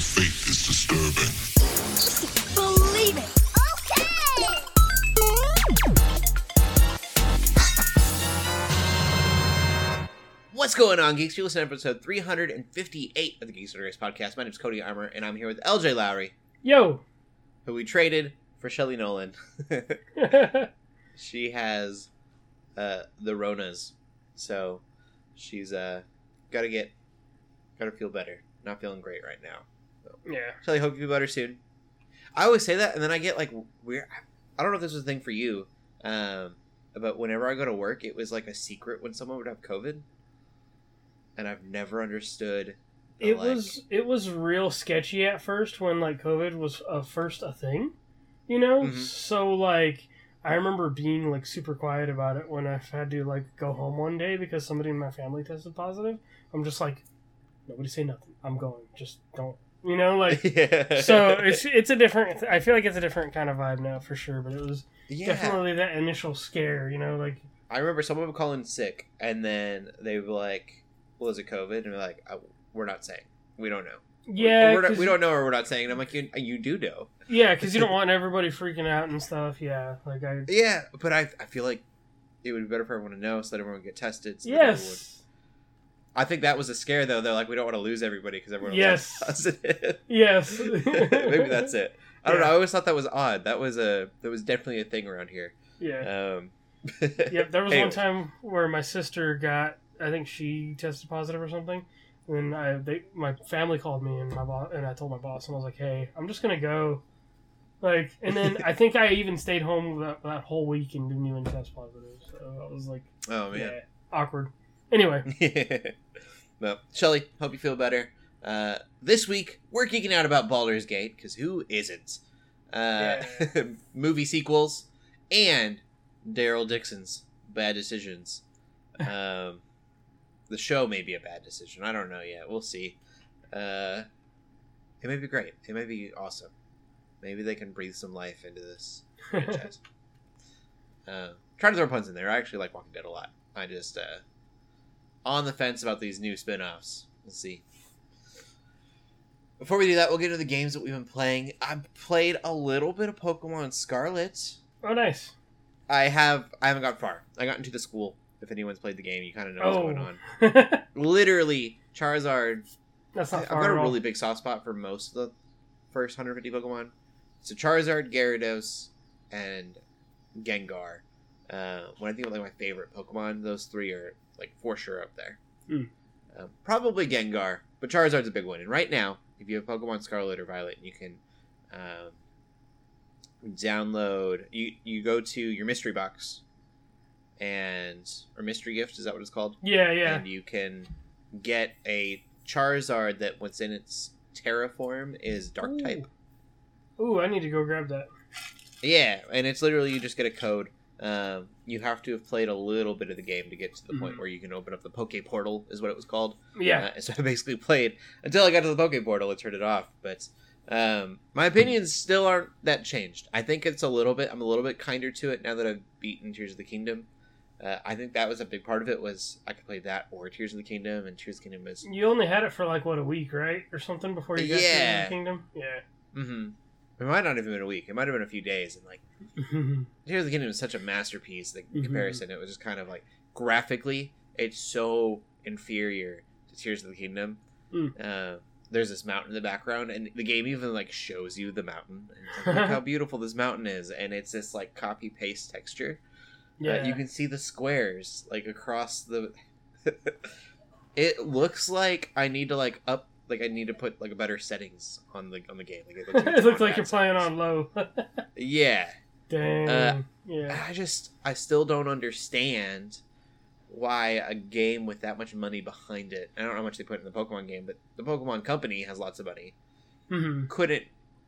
The fate is disturbing. Believe it. Okay. What's going on, Geeks? You listen to episode 358 of the Geeks Race podcast. My name is Cody Armour, and I'm here with LJ Lowry, Yo. who we traded for Shelly Nolan. she has uh, the Ronas, so she's uh, got to get, got to feel better. Not feeling great right now. Yeah. Shelly, hope you feel better soon. I always say that, and then I get like weird. I don't know if this was a thing for you, um, but whenever I go to work, it was like a secret when someone would have COVID, and I've never understood. the, It like- was it was real sketchy at first when like COVID was uh, first a thing, you know. Mhm. So like I remember being like super quiet about it when I had to like go home one day because somebody in my family tested positive. I'm just like, nobody say nothing. I'm going. Just don't. You know, like. yeah. so it's it's a different. I feel like it's a different kind of vibe now for sure. But it was yeah. definitely that initial scare. You know, like I remember someone would call in sick, and then they would be like, is it COVID?" And we're like, "Uh, "We're not saying. We don't know. yeah, we're not, 'cause- we don't know, or we're not saying." And I'm like, "You, you do know." Yeah, because you don't want everybody freaking out and stuff. Yeah, like I. Yeah, but I, I feel like it would be better for everyone to know so that everyone would get tested. So Yes. I think that was a scare though. They're like, we don't want to lose everybody because everyone Yes. was positive. Yes. Maybe that's it. I don't Yeah. know. I always thought that was odd. That was a that was definitely a thing around here. Yeah. Um, Yep. There was anyway. one time where my sister got. I think she tested positive or something. And I, they, my family called me and my boss, and I told my boss, and I was like, "Hey, I'm just gonna go." Like, and then I think I even stayed home that, that whole week and didn't even test positive. So I was like, Oh man. yeah, awkward. Anyway, well, Shelly, hope you feel better. Uh, this week we're geeking out about Baldur's Gate because who isn't? Uh, movie sequels and Daryl Dixon's bad decisions. Um, the show may be a bad decision. I don't know yet. We'll see. Uh, it may be great. It may be awesome. Maybe they can breathe some life into this franchise. uh, trying to throw puns in there. I actually like Walking Dead a lot. I just uh, on the fence about these new spin-offs. We'll see. Before we do that, we'll get into the games that we've been playing. I've played a little bit of Pokemon Scarlet. oh, nice. I have I haven't got far. I got into the school. If anyone's played the game, you kind of know what's Oh, going on. Literally, Charizard. That's not I've far got a all. really big soft spot for most of the first 150 Pokemon. So Charizard, Gyarados, and Gengar. Uh, when I think of like my favorite Pokemon, those three are like for sure up there. Um, probably Gengar, but Charizard's a big one. And right now, if you have Pokemon Scarlet or Violet, you can um, download. You you go to your mystery box, and or mystery gift is that what it's called? Yeah, yeah. and you can get a Charizard that what's in its Tera form is Dark type. Ooh, I need to go grab that. Yeah, and it's literally you just get a code. Um, you have to have played a little bit of the game to get to the point Mhm. where you can open up the Poke Portal, is what it was called. Yeah. Uh, so I basically played until I got to the Poke Portal and turned it off. But um, my opinions still aren't that changed. I think it's a little bit. I'm a little bit kinder to it now that I've beaten Tears of the Kingdom. Uh, I think that was a big part of it. Was I could play that or Tears of the Kingdom, and Tears of the Kingdom was You only had it for like what a week, right, or something before you got to Yeah. the kingdom. Yeah. Mm-hmm. It might not have been a week. It might have been a few days. And like Tears of the Kingdom is such a masterpiece. The Mhm. comparison, it was just kind of like graphically, it's so inferior to Tears of the Kingdom. Mm. Uh, there's this mountain in the background, and the game even like shows you the mountain. And it's like, Look how beautiful this mountain is, and it's this like copy paste texture. yeah. Uh, you can see the squares like across the. it looks like I need to like up like I need to put like a better settings on the on the game. Like it looks, it looks like you're playing on low. Yeah, Dang. Uh, yeah. I just I still don't understand why a game with that much money behind it. I don't know how much they put in the Pokemon game, but the Pokemon company has lots of money. hmm Couldn't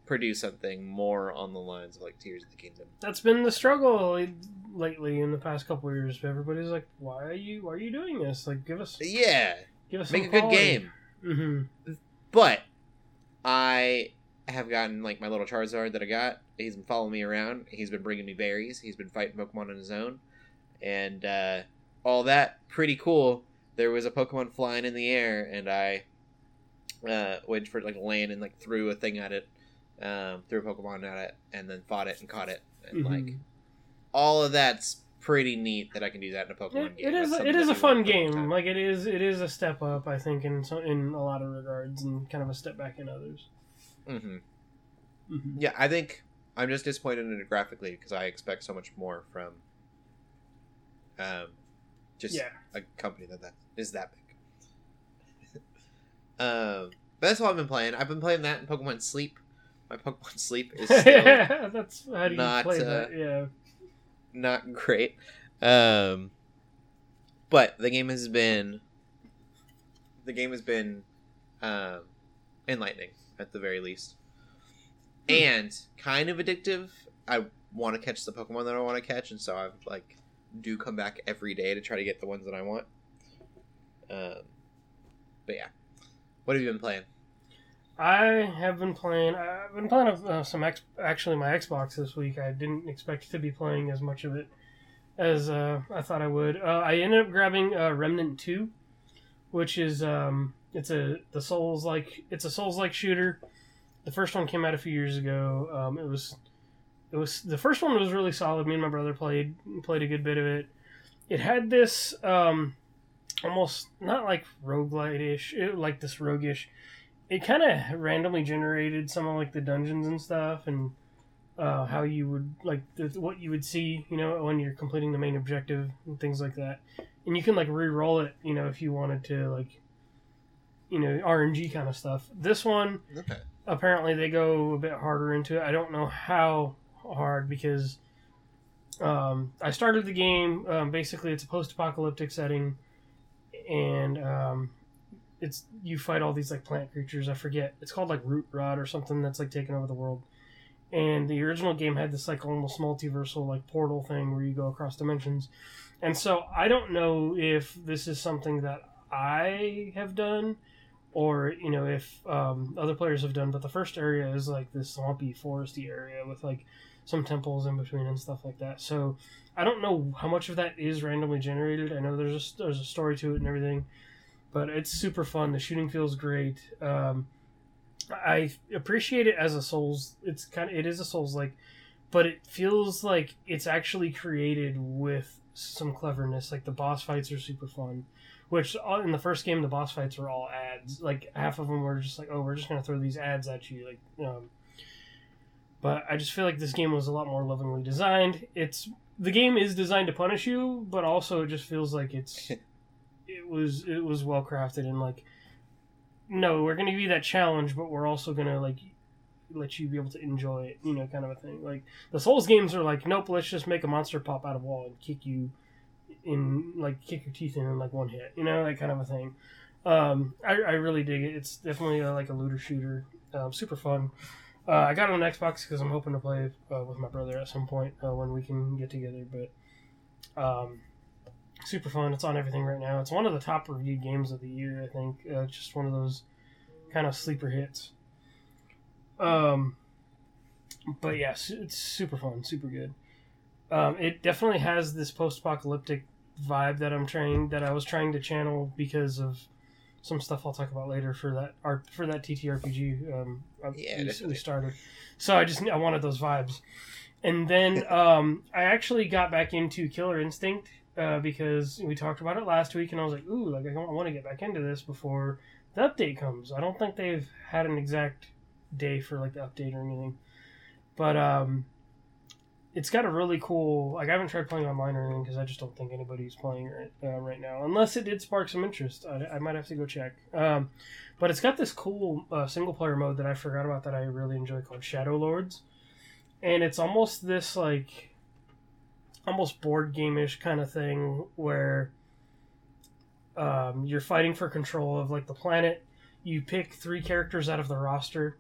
produce something more on the lines of like Tears of the Kingdom. That's been the struggle lately in the past couple of years. Everybody's like, "Why are you? Why are you doing this? Like, give us, Yeah, give us make a some good game. Mm-hmm. But I have gotten like my little Charizard that I got. He's been following me around. He's been bringing me berries. He's been fighting Pokemon on his own, and uh, all that pretty cool. There was a Pokemon flying in the air, and I uh, waited for it like land and like threw a thing at it, um, threw a Pokemon at it, and then fought it and caught it, and Mhm. like all of that's pretty neat that I can do that in a Pokemon It, game. it is it is a fun game. Like it is it is a step up, I think, in so, in a lot of regards, and kind of a step back in others. Mhm. Mhm. Yeah, I think I'm just disappointed in it graphically because I expect so much more from um, just Yeah. a company that that is that big. um, but that's all I've been playing. I've been playing that in Pokemon Sleep. My Pokemon Sleep is still That's how do you not, play uh, that? Yeah. not great. Um, but the game has been the game has been um, enlightening at the very least, Hmm. and kind of addictive. I want to catch the Pokemon that I want to catch, and so I like do come back every day to try to get the ones that I want. Um, but yeah, what have you been playing? I have been playing. I've been playing uh, some X, actually my Xbox this week. I didn't expect to be playing as much of it as uh, I thought I would. Uh, I ended up grabbing uh, Remnant Two, which is um, it's a the Souls like it's a Souls like shooter. The first one came out a few years ago. Um, it was it was the first one was really solid. Me and my brother played played a good bit of it. It had this um, almost not like roguelite ish, like this roguish it kind of randomly generated some of like the dungeons and stuff and uh, how you would like the, what you would see you know when you're completing the main objective and things like that and you can like re-roll it you know if you wanted to like you know rng kind of stuff. This one Okay. apparently they go a bit harder into it. I don't know how hard because um, i started the game um, basically it's a post-apocalyptic setting and um, it's you fight all these like plant creatures i forget. It's called like root rod or something that's like taking over the world. And the original game had this like almost multiversal like portal thing where you go across dimensions. And so i don't know if this is something that i have done or you know if um, other players have done but the first area is like this swampy foresty area with like some temples in between and stuff like that. So i don't know how much of that is randomly generated. I know there's a, there's a story to it and everything but it's super fun. The shooting feels great. Um, i appreciate it as a souls it's kind of it is a souls like but it feels like it's actually created with some cleverness. Like the boss fights are super fun which in the first game the boss fights were all ads. Like half of them were just like oh we're just gonna throw these ads at you like um but i just feel like this game was a lot more lovingly designed. It's the game is designed to punish you but also it just feels like it's it was it was well crafted and like no we're gonna give you that challenge but we're also gonna like let you be able to enjoy it you know kind of a thing. Like the souls games are like nope let's just make a monster pop out of wall and kick you in like kick your teeth in in like one hit you know that kind of a thing. Um i, I really dig it. It's definitely a, like a looter shooter um, super fun. Uh, i got it on xbox because i'm hoping to play uh, with my brother at some point uh, when we can get together but um super fun. It's on everything right now. It's one of the top reviewed games of the year i think. Uh, just one of those kind of sleeper hits. Um but yes it's super fun super good. Um, it definitely has this post-apocalyptic vibe that I'm trying that I was trying to channel because of some stuff I'll talk about later for that art for that TTRPG um, Yeah, we, definitely. we started. So I just I wanted those vibes, and then um, I actually got back into Killer Instinct uh, because we talked about it last week, and I was like, ooh, like I want to get back into this before the update comes. I don't think they've had an exact day for like the update or anything, but um, it's got a really cool. Like I haven't tried playing online or anything because I just don't think anybody's playing it uh, right now. Unless it did spark some interest, I, I might have to go check. Um, but it's got this cool uh, single player mode that I forgot about that I really enjoy called Shadow Lords, and it's almost this like almost board game-ish kind of thing where um, you're fighting for control of like the planet. You pick three characters out of the roster,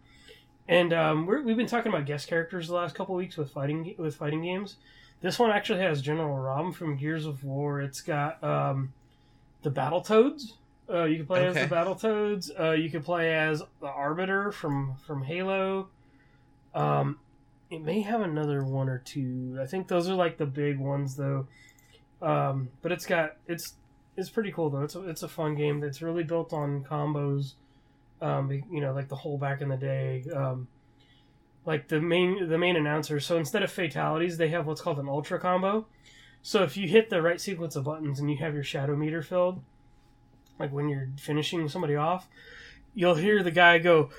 and um, we're, we've been talking about guest characters the last couple weeks with fighting with fighting games. This one actually has General RAAM from Gears of War. It's got um, the Battletoads. Uh, you can play Okay. as the Battletoads. Uh, you can play as the Arbiter from from Halo. Um, it may have another one or two. I think those are like the big ones though. Um, but it's got it's it's pretty cool though. It's a, it's a fun game that's really built on combos. Um, you know, like the whole back in the day. Um, like the main the main announcer. So instead of fatalities, they have what's called an ultra combo. So if you hit the right sequence of buttons and you have your shadow meter filled, like when you're finishing somebody off, you'll hear the guy go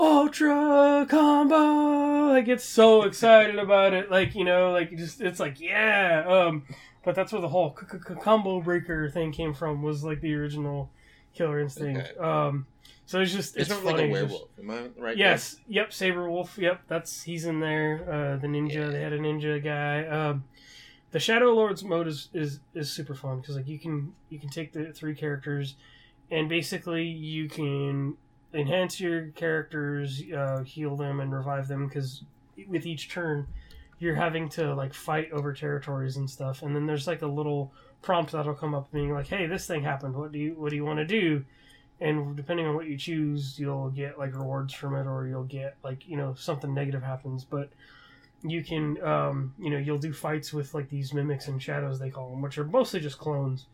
ultra combo like it's so excited about it like you know like just it's like yeah um but that's where the whole c- c- c- combo breaker thing came from was like the original killer instinct Okay. um so it's just It's, it's, from like a werewolf. Am I right? Yes. Yep. Sabrewulf. Yep. That's he's in there. Uh, the ninja. Yeah. They had a ninja guy. Um, the Shadow Lords mode is is, is super fun because like you can you can take the three characters, and basically you can enhance your characters, uh, heal them, and revive them because with each turn you're having to like fight over territories and stuff, and then there's like a little prompt that'll come up being like, "Hey, this thing happened. What do you what do you want to do?" And depending on what you choose you'll get like rewards from it or you'll get like you know something negative happens. But you can um you know you'll do fights with like these mimics and shadows they call them which are mostly just clones.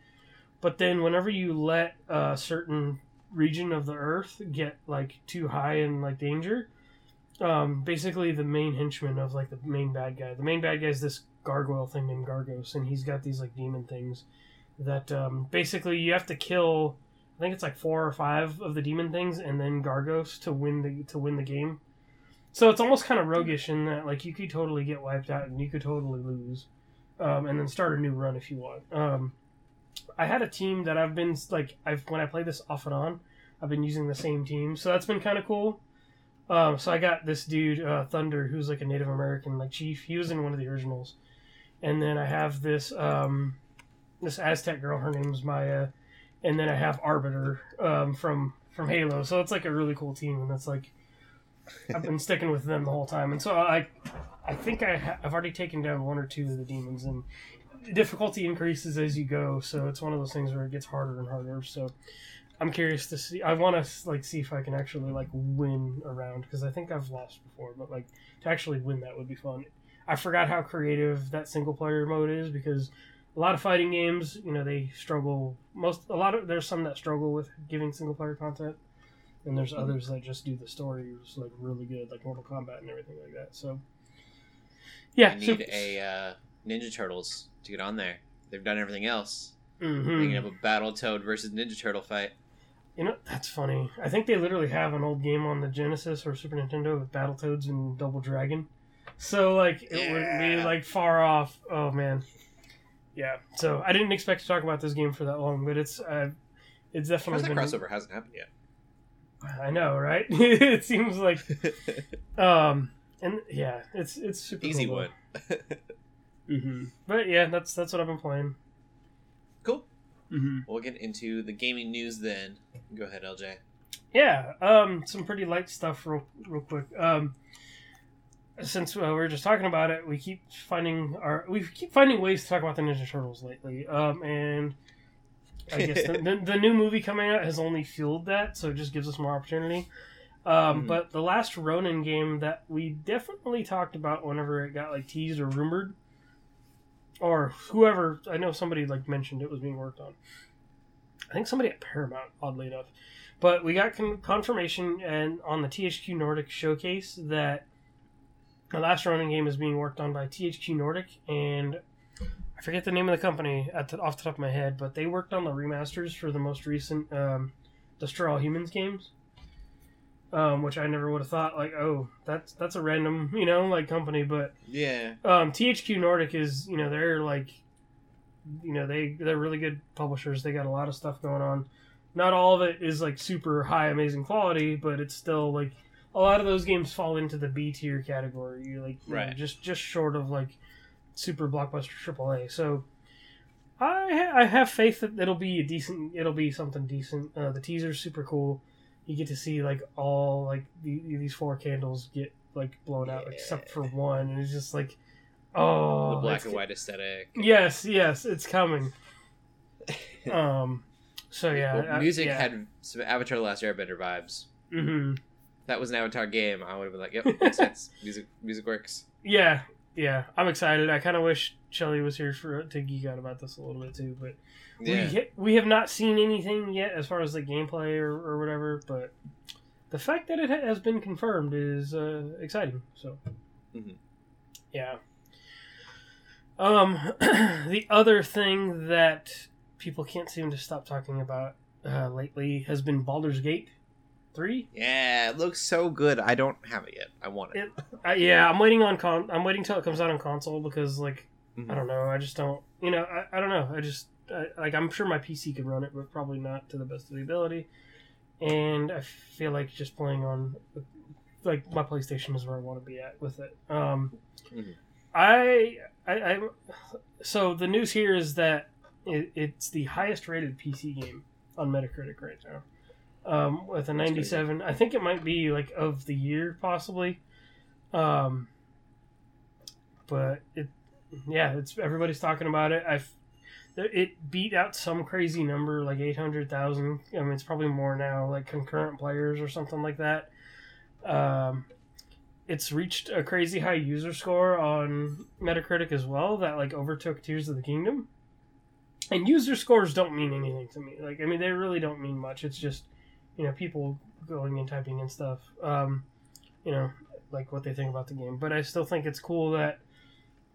But then whenever you let a certain region of the earth get like too high in like danger um basically the main henchman of like the main bad guy the main bad guy is this gargoyle thing named gargos and he's got these like demon things that um basically you have to kill I think it's like four or five of the demon things, and then Gargos to win the to win the game. So it's almost kind of roguish in that like you could totally get wiped out and you could totally lose, um, and then start a new run if you want. Um, I had a team that I've been like I've when I play this off and on, I've been using the same team, so that's been kind of cool. Um, so I got this dude uh, Thunder, who's like a Native American like chief. He was in one of the originals, and then I have this um, this Aztec girl. Her name's Maya and then I have Arbiter um, from from Halo. So it's like a really cool team, and it's like I've been sticking with them the whole time. And so I I think I ha- I've already taken down one or two of the demons, and difficulty increases as you go. So it's one of those things where it gets harder and harder. So I'm curious to see. I want to like see if I can actually like win around because I think I've lost before, but like to actually win that would be fun. I forgot how creative that single player mode is because a lot of fighting games, you know, they struggle. Most a lot of there's some that struggle with giving single player content, and there's others that just do the stories like really good, like Mortal Kombat and everything like that. So, yeah, I need a uh, Ninja Turtles to get on there. They've done everything else. hmm They can have a Battle Toad versus Ninja Turtle fight. You know, that's funny. I think they literally have an old game on the Genesis or Super Nintendo with Battletoads and Double Dragon. So like it wouldn't be like far off. Oh man. Yeah. So I didn't expect to talk about this game for that long, but it's uh, it's definitely that been crossover hasn't happened yet? I know, right? it seems like um and yeah, it's it's super Easy cool, one. Mm-hmm. But yeah, that's that's what I've been playing. cool. Mm-hmm. We'll get into the gaming news then. Go ahead, LJ. Yeah, um, some pretty light stuff, real, real quick. Um, since uh, we were just talking about it, we keep finding our we keep finding ways to talk about the Ninja Turtles lately. Um, and I guess the, the, the new movie coming out has only fueled that, so it just gives us more opportunity. Um, Mhm. But the last Ronin game that we definitely talked about whenever it got like teased or rumored, or whoever I know somebody like mentioned it was being worked on. I think somebody at Paramount, oddly enough. But we got con- confirmation and on the THQ Nordic showcase that the last Ronin game is being worked on by THQ Nordic and I forget the name of the company at the, off the top of my head, but they worked on the remasters for the most recent um, Destroy All Humans games. Um, which I never would have thought like, oh, that's that's a random, you know, like company, but Yeah. um, THQ Nordic is you know they're like you know they they're really good publishers. They got a lot of stuff going on. Not all of it is like super high amazing quality, but it's still like a lot of those games fall into the B tier category. You're like you know, just just short of like super blockbuster AAA. So I ha- I have faith that it'll be a decent. It'll be something decent. Uh, the teaser's super cool. You get to see like all like the, these four candles get like blown out except for one, and it's just like oh the black and white aesthetic. Yes, yes, it's coming. um, so yeah, Well, music yeah. had some Avatar: The Last Airbender vibes. hmm That was an Avatar game. I would have been like, "Yep, makes sense. Music, music works." Yeah, yeah. I'm excited. I kind of wish Shelly was here for to geek out about this a little bit too, but Yeah. we we have not seen anything yet as far as the gameplay or, or whatever. But the fact that it has been confirmed is uh, exciting. So, Mhm. yeah. Um, the other thing that people can't seem to stop talking about uh, lately has been Baldur's Gate three. Yeah, it looks so good. I don't have it yet. I want it. It, uh, yeah, I'm waiting on con. I'm waiting till it comes out on console because like Mhm. I don't know. I just don't. You know, I, I don't know. I just I, like I'm sure my PC could run it, but probably not to the best of the ability. And I feel like just playing on like my PlayStation is where I want to be at with it. Um, Mhm. I, I I so the news here is that it, it's the highest rated PC game on Metacritic right now. Um, with a That's 97, I think it might be like of the year possibly. Um, but it yeah, it's everybody's talking about it. I it beat out some crazy number like eight hundred thousand. I mean, it's probably more now, like concurrent players or something like that. Um, it's reached a crazy high user score on Metacritic as well that like overtook Tears of the Kingdom. And user scores don't mean anything to me. Like, I mean, they really don't mean much. It's just, you know, people going and typing and stuff. Um, you know, like what they think about the game. But I still think it's cool that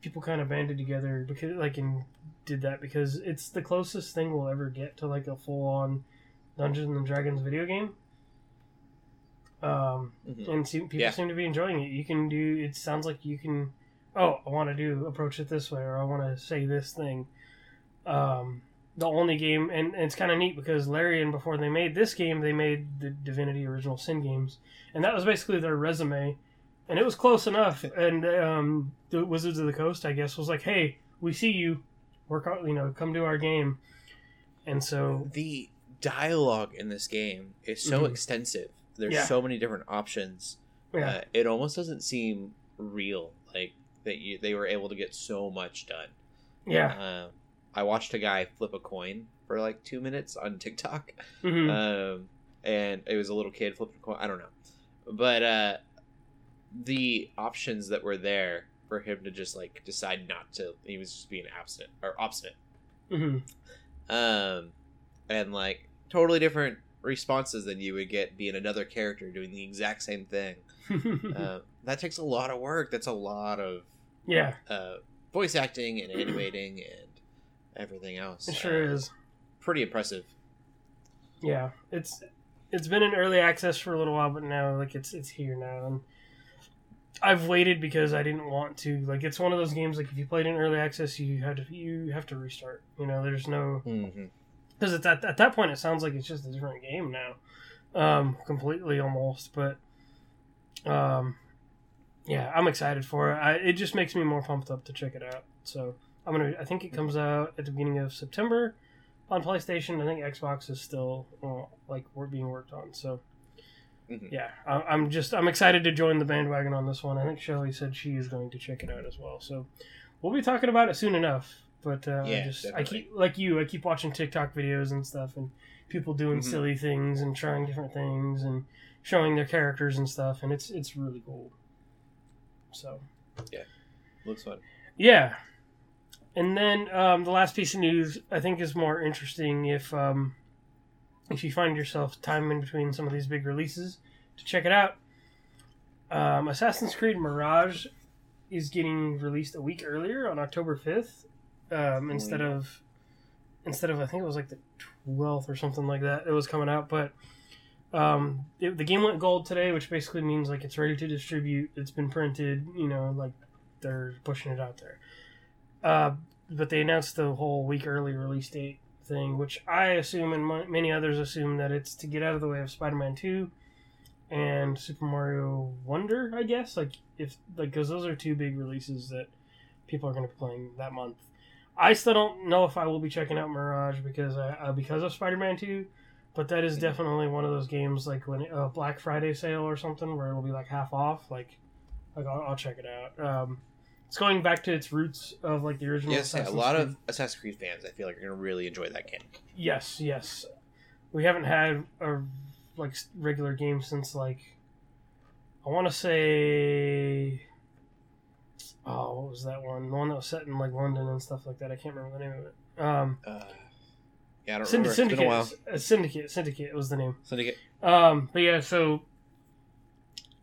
people kind of banded together because like and did that because it's the closest thing we'll ever get to like a full on Dungeons and Dragons video game. Um, Mhm. and seem, people Yeah. seem to be enjoying it. You can do. It sounds like you can. Oh, I want to do approach it this way, or I want to say this thing. Um, the only game, and, and it's kind of neat because Larian, before they made this game, they made the Divinity Original Sin games, and that was basically their resume, and it was close enough. And um, the Wizards of the Coast, I guess, was like, "Hey, we see you. Work out. You know, come do our game." And so, The dialogue in this game is so Mhm. extensive. There's Yeah. so many different options. yeah, Uh, it almost doesn't seem real, like that you they were able to get so much done. yeah, Um, I watched a guy flip a coin for like two minutes on TikTok, Mhm. um, and it was a little kid flipping a coin. I don't know, but uh, the options that were there for him to just like decide not to, he was just being abstinent or obstinate, Mhm. um, and like totally different responses than you would get being another character doing the exact same thing. uh, that takes a lot of work. That's a lot of yeah, uh, voice acting and animating and everything else. it sure Uh, is. Pretty impressive. Yeah, it's it's been in early access for a little while, but now like it's it's here now, and I've waited because I didn't want to. Like it's one of those games like if you played in early access, you had to you have to restart. You know, there's no Mm-hmm. because at that at that point it sounds like it's just a different game now, um, completely almost. But um, yeah, I'm excited for it. I, it just makes me more pumped up to check it out. So I'm gonna. I think it comes out at the beginning of September on PlayStation. I think Xbox is still uh, like we're being worked on. So Mhm. yeah, I, I'm just I'm excited to join the bandwagon on this one. I think Shelly said she is going to check it out as well. So we'll be talking about it soon enough. But uh, I Yeah, just I keep like you. I keep watching TikTok videos and stuff, and people doing Mhm. silly things and trying different things and showing their characters and stuff, and it's it's really cool. So yeah, Looks fun. yeah, and then um, the last piece of news I think is more interesting if um, if you find yourself time in between some of these big releases to check it out. Um, Assassin's Creed Mirage is getting released a week earlier on October fifth, um, instead of instead of I think it was like the twelfth or something like that. It was coming out, but um, it, the game went gold today, which basically means like it's ready to distribute. It's been printed, you know, like they're pushing it out there. Uh, but they announced the whole week early release date thing, which I assume and mo- many others assume that it's to get out of the way of Spider-Man Two and Super Mario Wonder. I guess like if like because those are two big releases that people are going to be playing that month. I still don't know if I will be checking out Mirage because I, uh, because of Spider-Man Two, but that is definitely one of those games like when a Black Friday sale or something where it'll be like half off. Like, like I'll, I'll check it out. Um, it's going back to its roots of like the original. Yes, yeah, a lot Creed. of Assassin's Creed fans, I feel like, are going to really enjoy that game. Yes, yes. We haven't had a like regular game since like I want to say oh, what was that one? The one that was set in like London and stuff like that. I can't remember the name of it. Um, Uh, yeah, I don't Synd- remember. It's been a while. Syndicate. Uh, Syndicate. Syndicate was the name. Syndicate. Um, but yeah, so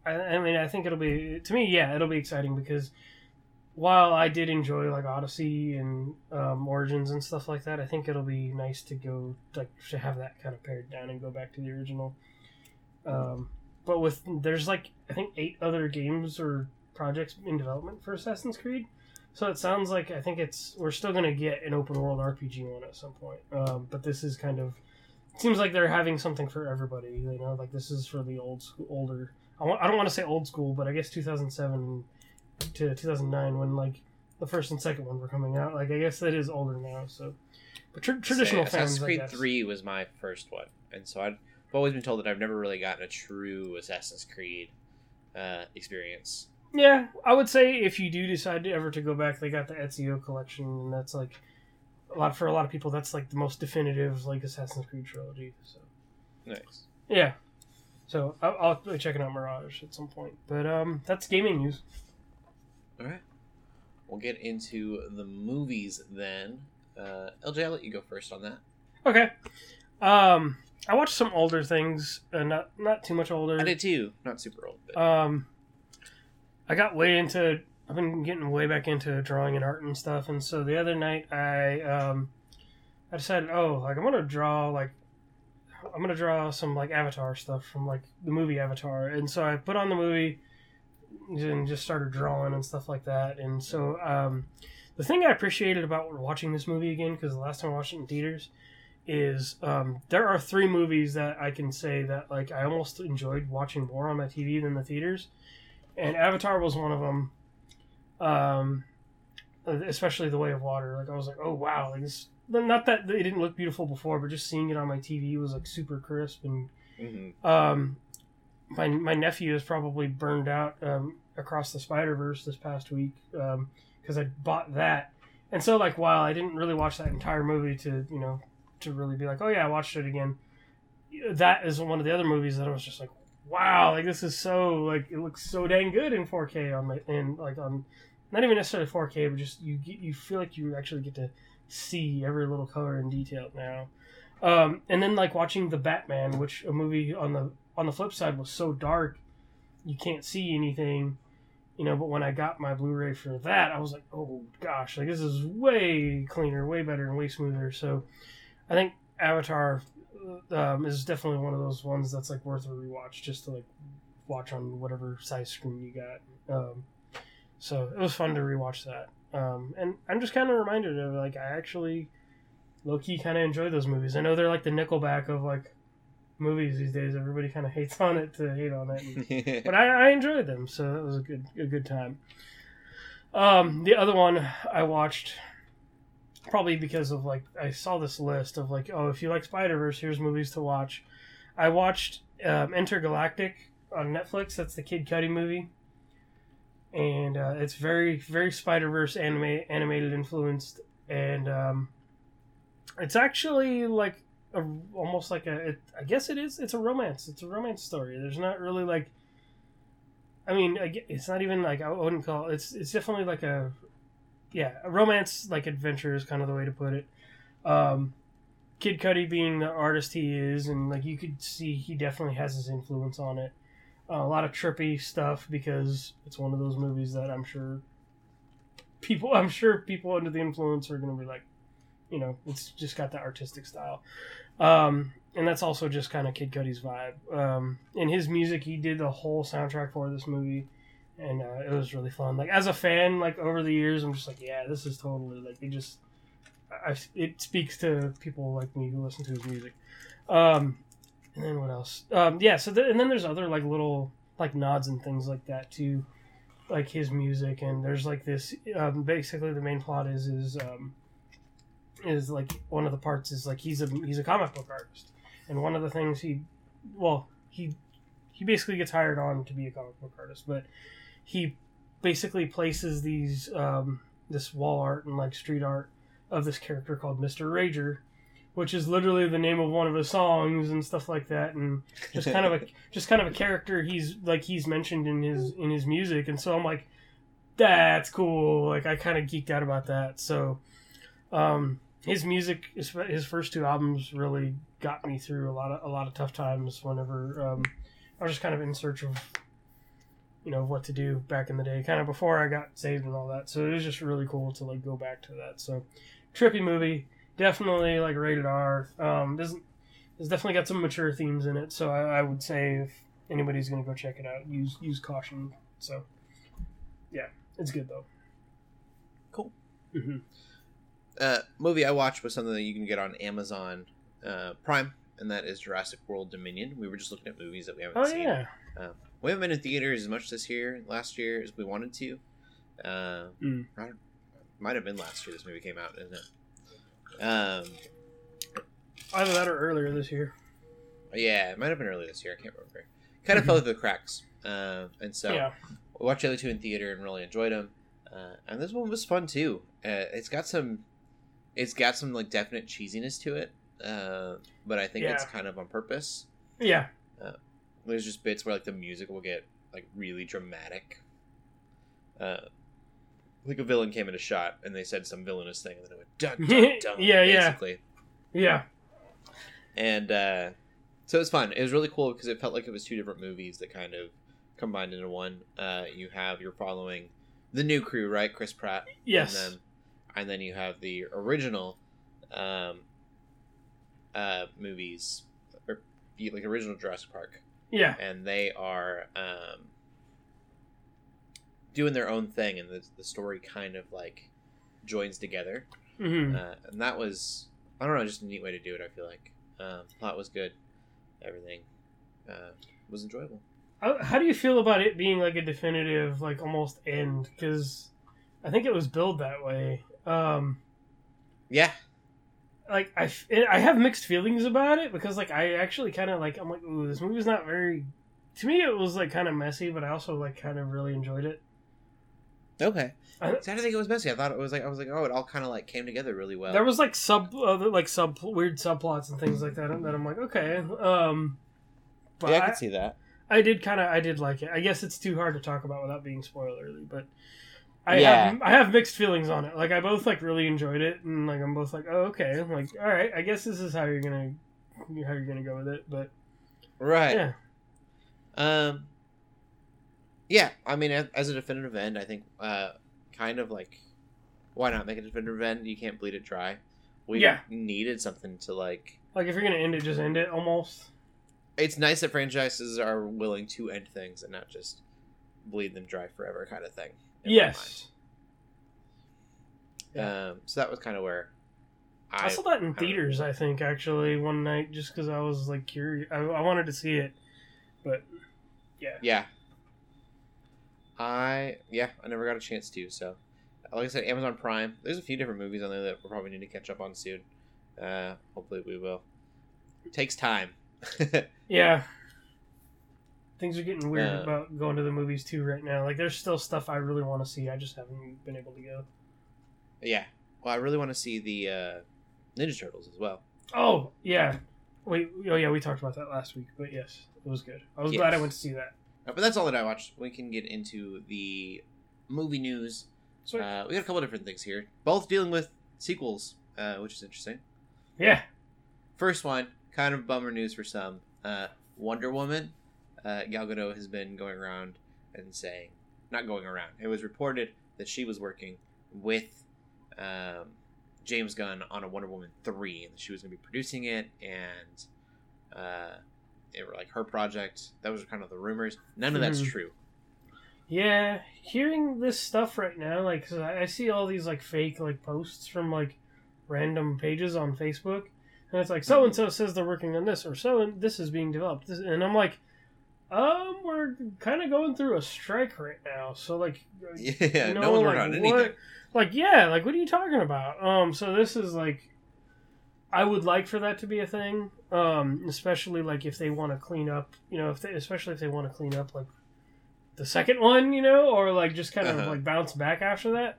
I, I mean, I think it'll be to me, yeah, it'll be exciting because while I did enjoy like Odyssey and um, Origins and stuff like that, I think it'll be nice to go like to have that kind of pared down and go back to the original. Um, but with there's like I think eight other games or projects in development for Assassin's Creed, so it sounds like I think it's we're still gonna get an open world RPG one at some point. Um, but this is kind of seems like they're having something for everybody. You know, like this is for the old school, older. I, want, I don't want to say old school, but I guess 2007 to 2009 when like the first and second one were coming out. Like I guess that is older now. So, but tr- traditional Say, fans, Assassin's Creed. Three was my first one, and so I've always been told that I've never really gotten a true Assassin's Creed uh, experience. Yeah, I would say if you do decide to ever to go back, they got the Ezio collection, and that's like a lot for a lot of people. That's like the most definitive like Assassin's Creed trilogy. So Nice. yeah, so I'll, I'll be checking out Mirage at some point. But um, that's gaming news. All right. We'll get into the movies then. Uh, LJ, I'll let you go first on that. Okay. Um, I watched some older things, uh, not not too much older. I did too. Not super old, but Um, I got way into. I've been getting way back into drawing and art and stuff, and so the other night I um, I decided, oh, like I'm gonna draw like I'm gonna draw some like Avatar stuff from like the movie Avatar, and so I put on the movie and just started drawing and stuff like that, and so um, the thing I appreciated about watching this movie again because the last time I watched it in theaters is um, there are three movies that I can say that like I almost enjoyed watching more on my TV than the theaters, and Avatar was one of them. Um, especially the Way of Water, like I was like, oh wow, like this. Not that it didn't look beautiful before, but just seeing it on my TV was like super crisp and Mhm. um, my my nephew is probably burned out um, across the Spider Verse this past week because I bought that, and so like while I didn't really watch that entire movie to you know to really be like oh yeah I watched it again, that is one of the other movies that I was just like wow like this is so like it looks so dang good in 4K on my and like on not even necessarily 4K but just you you feel like you actually get to see every little color and detail now. Um, and then like watching the Batman, which a movie on the on the flip side was so dark, you can't see anything, you know. But when I got my Blu-ray for that, I was like, oh gosh, like this is way cleaner, way better, and way smoother. So, I think Avatar um, is definitely one of those ones that's like worth a rewatch, just to like watch on whatever size screen you got. Um, so it was fun to rewatch that. Um, and I'm just kind of reminded of like I actually low key kind of enjoy those movies. I know they're like the Nickelback of like movies these days. Everybody kind of hates on it to hate on it, and- but I, I enjoyed them, so it was a good a good time. Um, the other one I watched probably because of like I saw this list of like oh if you like Spider Verse here's movies to watch. I watched um, Entergalactic on Netflix. That's the Kid Cudi movie, and uh, it's very very Spider Verse anime animated influenced, and um, it's actually like a, almost like a it, I guess it is it's a romance. It's a romance story. There's not really like I mean it's not even like I wouldn't call it's it's definitely like a yeah a romance like adventure is kind of the way to put it. Um, Kid Cudi being the artist he is, and like you could see he definitely has his influence on it. Uh, a lot of trippy stuff because it's one of those movies that I'm sure people I'm sure people under the influence are going to be like, you know, it's just got that artistic style. Um, and that's also just kind of Kid Cudi's vibe. Um, in his music, he did the whole soundtrack for this movie, and uh, it was really fun. Like as a fan, like over the years, I'm just like, yeah, this is totally like it just, I, it speaks to people like me who listen to his music. Um, and then what else? Um, yeah, so th- and then there's other like little like nods and things like that too, like his music. And there's like this. Um, basically, the main plot is is um, is like one of the parts is like he's a he's a comic book artist, and one of the things he, well, he he basically gets hired on to be a comic book artist, but he basically places these um, this wall art and like street art of this character called Mister Rager, which is literally the name of one of his songs and stuff like that, and just kind of a just kind of a character he's like he's mentioned in his in his music, and so I'm like, that's cool. Like I kind of geeked out about that. So, um, his music, his, his first two albums really got me through a lot of a lot of tough times. Whenever um, I was just kind of in search of you know what to do back in the day, kind of before I got saved and all that. So it was just really cool to like go back to that. So trippy movie, definitely like rated R. Um, doesn't it's definitely got some mature themes in it. So I, I would say if anybody's gonna go check it out, use use caution. So yeah, it's good though. Cool. hmm uh, movie I watched was something that you can get on Amazon uh, Prime, and that is Jurassic World Dominion. We were just looking at movies that we haven't seen. Oh seen. yeah, We haven't been in theaters as much this year, last year, as we wanted to. Uh, Mm. Might have been last year this movie came out, isn't it? Um, either that or earlier this year. yeah, it might have been earlier this year. I can't remember. Kind of Mhm. fell through the cracks, uh, and so yeah, we watched the other two in theater and really enjoyed them. Uh, and this one was fun too. Uh, it's got some, it's got some like definite cheesiness to it, uh, but I think it's kind of on purpose. yeah, There's just bits where like the music will get like really dramatic. Uh, like a villain came in a shot and they said some villainous thing and then it went dun dun dun. Yeah, yeah. yeah, And uh, so it was fun. It was really cool because it felt like it was two different movies that kind of combined into one. Uh, you have you're following the new crew, right? Chris Pratt. yes, And then, and then you have the original um, uh, movies, or like original Jurassic Park, yeah, and they are um, doing their own thing, and the, the story kind of like joins together. hmm Uh, and that was I don't know, just a neat way to do it. I feel like um, the plot was good, everything uh, was enjoyable. How, how do you feel about it being like a definitive, like almost end? Because I think it was billed that way. Um, Yeah, like I, I have mixed feelings about it because like I actually kind of like I'm like ooh this movie's not very. To me, it was like kind of messy, but I also like kind of really enjoyed it. okay. I, See, I didn't think it was messy. I thought it was like I was like, oh, it all kind of like came together really well. there was like sub, uh, like sub weird subplots and things like that that I'm like okay. Um, but yeah, I I, could see that. I did kind of I did like it. I guess it's too hard to talk about without being spoilerly, but I Yeah. have I have mixed feelings on it. Like I both like really enjoyed it, and like I'm both like oh okay, like all right, I guess this is how you're gonna how you're gonna go with it. But Right. yeah, Um. Yeah, I mean, as a definitive end, I think, uh, kind of like, why not make a definitive end? You can't bleed it dry. We Yeah. needed something to like. like if you're gonna end it, just end it almost. It's nice that franchises are willing to end things and not just bleed them dry forever, kind of thing. Yes, mind. Um. So that was kind of where. I, I, saw that in I- theaters. I think actually one night just because I was like curious. I, I wanted to see it, but yeah, Yeah. I yeah, I never got a chance to. So, like I said, Amazon Prime. There's a few different movies on there that we'll probably need to catch up on soon. Uh, hopefully we will. It takes time. yeah. Things are getting weird Uh, about going to the movies too right now. Like there's still stuff I really want to see. I just haven't been able to go. yeah. Well, I really want to see the uh, Ninja Turtles as well. Oh yeah, wait. Oh yeah, we talked about that last week. But yes, it was good. I was glad I went to see that. But that's all that I watched. We can get into the movie news. Uh, we got a couple different things here, both dealing with sequels, uh, which is interesting. yeah, First one, kind of bummer news for some. Uh, Wonder Woman. Uh, Gal Gadot has been going around and saying, not going around. It was reported that she was working with um, James Gunn on a Wonder Woman three, and she was going to be producing it, and uh, it were like her project. That was kind of the rumors. None of that's Mhm. true. yeah. Hearing this stuff right now, like 'cause I, I see all these like fake like posts from like random pages on Facebook, and it's like so and so says they're working on this, or so and this is being developed, this, and I'm like. Um, we're kind of going through a strike right now, so like, Yeah, you no know, one's working like, on anything. like yeah like what are you talking about um so this is like i would like for that to be a thing um especially like if they want to clean up you know if they especially if they want to clean up like the second one you know or like just kind of Uh-huh. like bounce back after that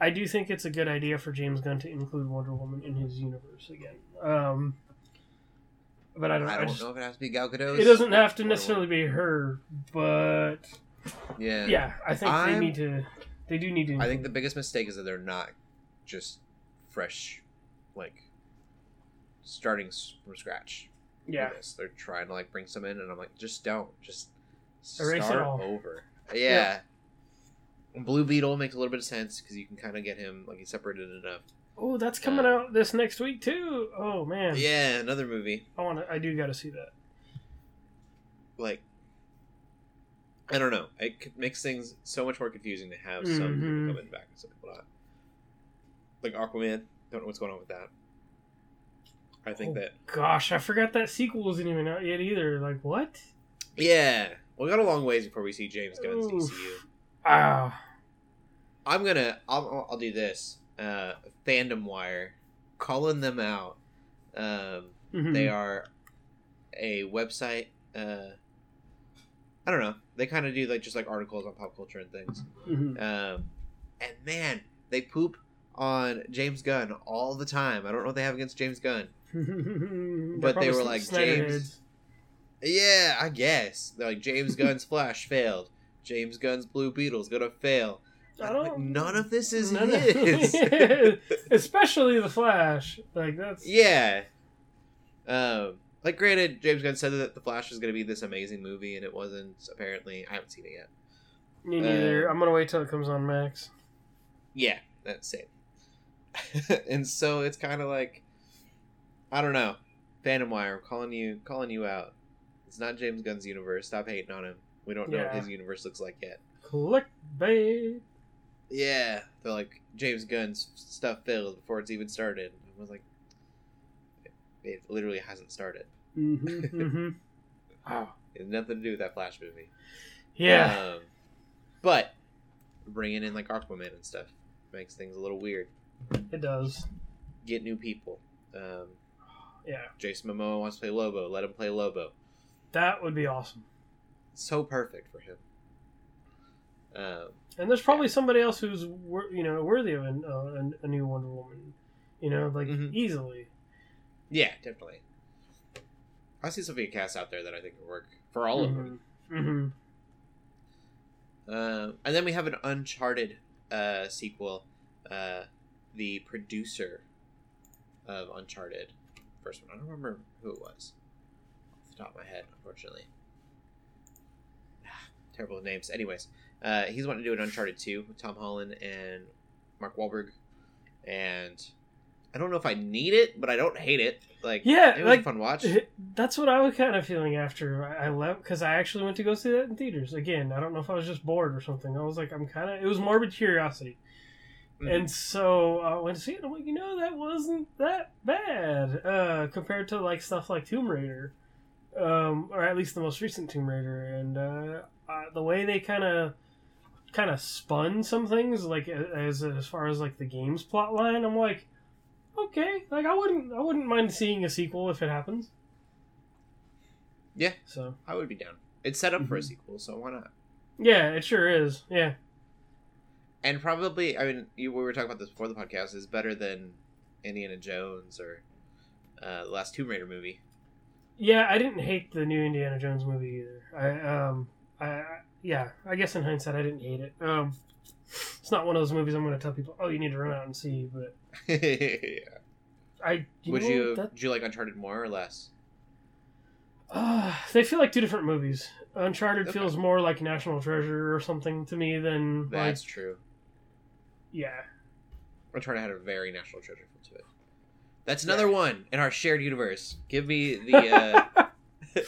i do think it's a good idea for james gunn to include wonder woman in his universe again um but i don't, I I don't just, know if it has to be Gal Gadot. it doesn't have to necessarily be her but Yeah. yeah i think they I'm- need to they do need to I think the biggest mistake is that they're not just fresh, like starting from scratch. yeah this. They're trying to like bring some in, and I'm like, just don't, just Erase start all. over. Yeah. Blue Beetle makes a little bit of sense because you can kind of get him like he's separated enough. Oh, that's coming Uh, out this next week too. Oh man, Yeah, another movie I want to. I do got to see that. like I don't know. It makes things so much more confusing to have some people Mhm. coming back and some people not. Like Aquaman, don't know what's going on with that. I think Oh. that Gosh, I forgot that sequel wasn't even out yet either. Like what? yeah, we got a long ways before we see James Gunn's Oof. DCU. Ah, I'm gonna I'll- I'll do this. Uh, Fandom Wire, calling them out. Um, mhm. they are a website. Uh, I don't know. They kind of do like just like articles on pop culture and things. Mhm. Um, and man, they poop on James Gunn all the time. I don't know what they have against James Gunn. But they were like, James-. Yeah, I guess. They're like James Gunn's Flash failed. James Gunn's Blue Beetle's gonna fail. I don't- like, none of this is None of- his. especially the Flash. Like that's yeah. Um, like, granted, James Gunn said that the Flash was gonna be this amazing movie, and it wasn't. Apparently, I haven't seen it yet. Me neither. Uh, I'm gonna wait till it comes on Max. Yeah, that's it. and so it's kind of like, I don't know, Fandom Wire. I'm calling you, calling you out. It's not James Gunn's universe. Stop hating on him. We don't know what his universe looks like yet. Clickbait. Yeah, they're like James Gunn's stuff failed before it's even started. I was like, it, it literally hasn't started. Mm-hmm, mm-hmm. Wow. It has nothing to do with that Flash movie. Yeah. Um, but bringing in like Aquaman and stuff makes things a little weird. it does. Get new people. Um, Yeah. Jason Momoa wants to play Lobo. Let him play Lobo. That would be awesome. So perfect for him. Um, And there's probably somebody else who's you know worthy of an, uh, a, a new Wonder Woman. You know, like Mhm. easily. yeah, definitely. I see Sophia Cass out there that I think would work for all of them. hmm Um, and then we have an Uncharted uh, sequel. Uh, the producer of Uncharted, first one. I don't remember who it was off the top of my head, unfortunately. Terrible names. Anyways, uh, he's wanting to do an Uncharted 2 with Tom Holland and Mark Wahlberg. And I don't know if I need it, but I don't hate it. Like, Yeah, it was like- a fun watch. That's what I was kind of feeling after I left because I actually went to go see that in theaters again. I don't know if I was just bored or something. I was like, I'm kind of. It was morbid curiosity, Mhm. and so I went to see it. and I'm like, you know, that wasn't that bad uh, compared to like stuff like Tomb Raider, um, or at least the most recent Tomb Raider, and uh, uh, the way they kind of kind of spun some things like as as far as like the game's plot line. I'm like. Okay, like I wouldn't, I wouldn't mind seeing a sequel if it happens. Yeah. So I would be down. It's set up for a Mhm. sequel, so why not? yeah, it sure is. Yeah. and probably I mean you, we were talking about this before the podcast is better than Indiana Jones or uh, the last Tomb Raider movie. Yeah, I didn't hate the new Indiana Jones movie either. I um I- yeah, I guess in hindsight I didn't hate it. Um it's not one of those movies I'm going to tell people, "Oh, you need to run out and see," but yeah. I you Would know, you that, did you like Uncharted more or less? uh, they feel like two different movies. Uncharted Okay. feels more like National Treasure or something to me than That's like true. yeah. Uncharted had a very National Treasure feel to it. That's another one in our shared universe. Give me the uh,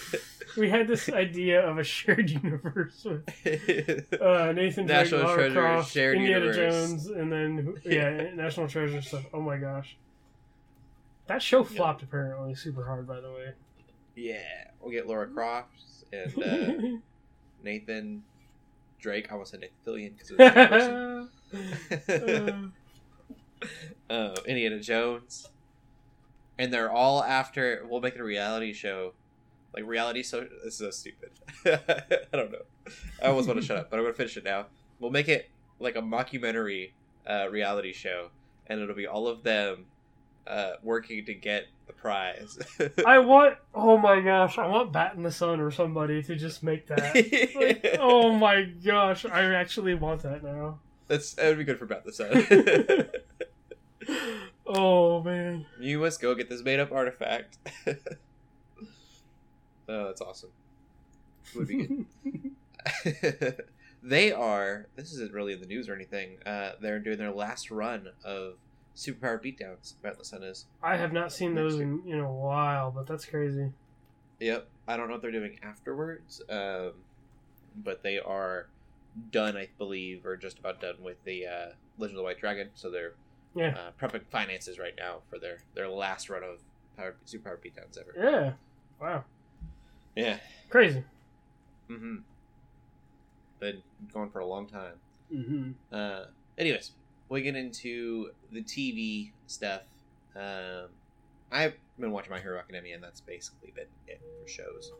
we had this idea of a shared universe with uh, Nathan Drake, National Lara Treasure, Croft, shared Indiana universe. Jones, and then yeah, National Treasure stuff. Oh my gosh, that show flopped apparently super hard. By the way, yeah. We'll get Lara Croft and uh, Nathan Drake. I almost said Nathan Fillion because it was the same person. Uh, uh, Indiana Jones, and they're all after. We'll make it a reality show, like reality. So this is so stupid. I don't know. I almost want to shut up, but I'm gonna finish it now. We'll make it like a mockumentary uh, reality show, and it'll be all of them uh, working to get the prize. I want. Oh my gosh, I want Bat in the Sun or somebody to just make that. Like, oh my gosh, I actually want that now. That's that would be good for Bat in the Sun. Oh man. You must go get this made up artifact. Oh, that's awesome. Would be good. they are. This isn't really in the news or anything. Uh, they're doing their last run of superpower beatdowns. Bat in the Sun is. I have not seen those in, in a while, but that's crazy. Yep. I don't know what they're doing afterwards, um, but they are done, I believe, or just about done with the uh, Legend of the White Dragon. So they're Yeah. uh, prepping finances right now for their their last run of power superpower beatdowns ever. Yeah. Wow. Yeah. Crazy. Mm-hmm. Been going for a long time. Mm-hmm. Uh, anyways, we get into the TV stuff. Um, I've been watching My Hero Academia, and that's basically been it for shows.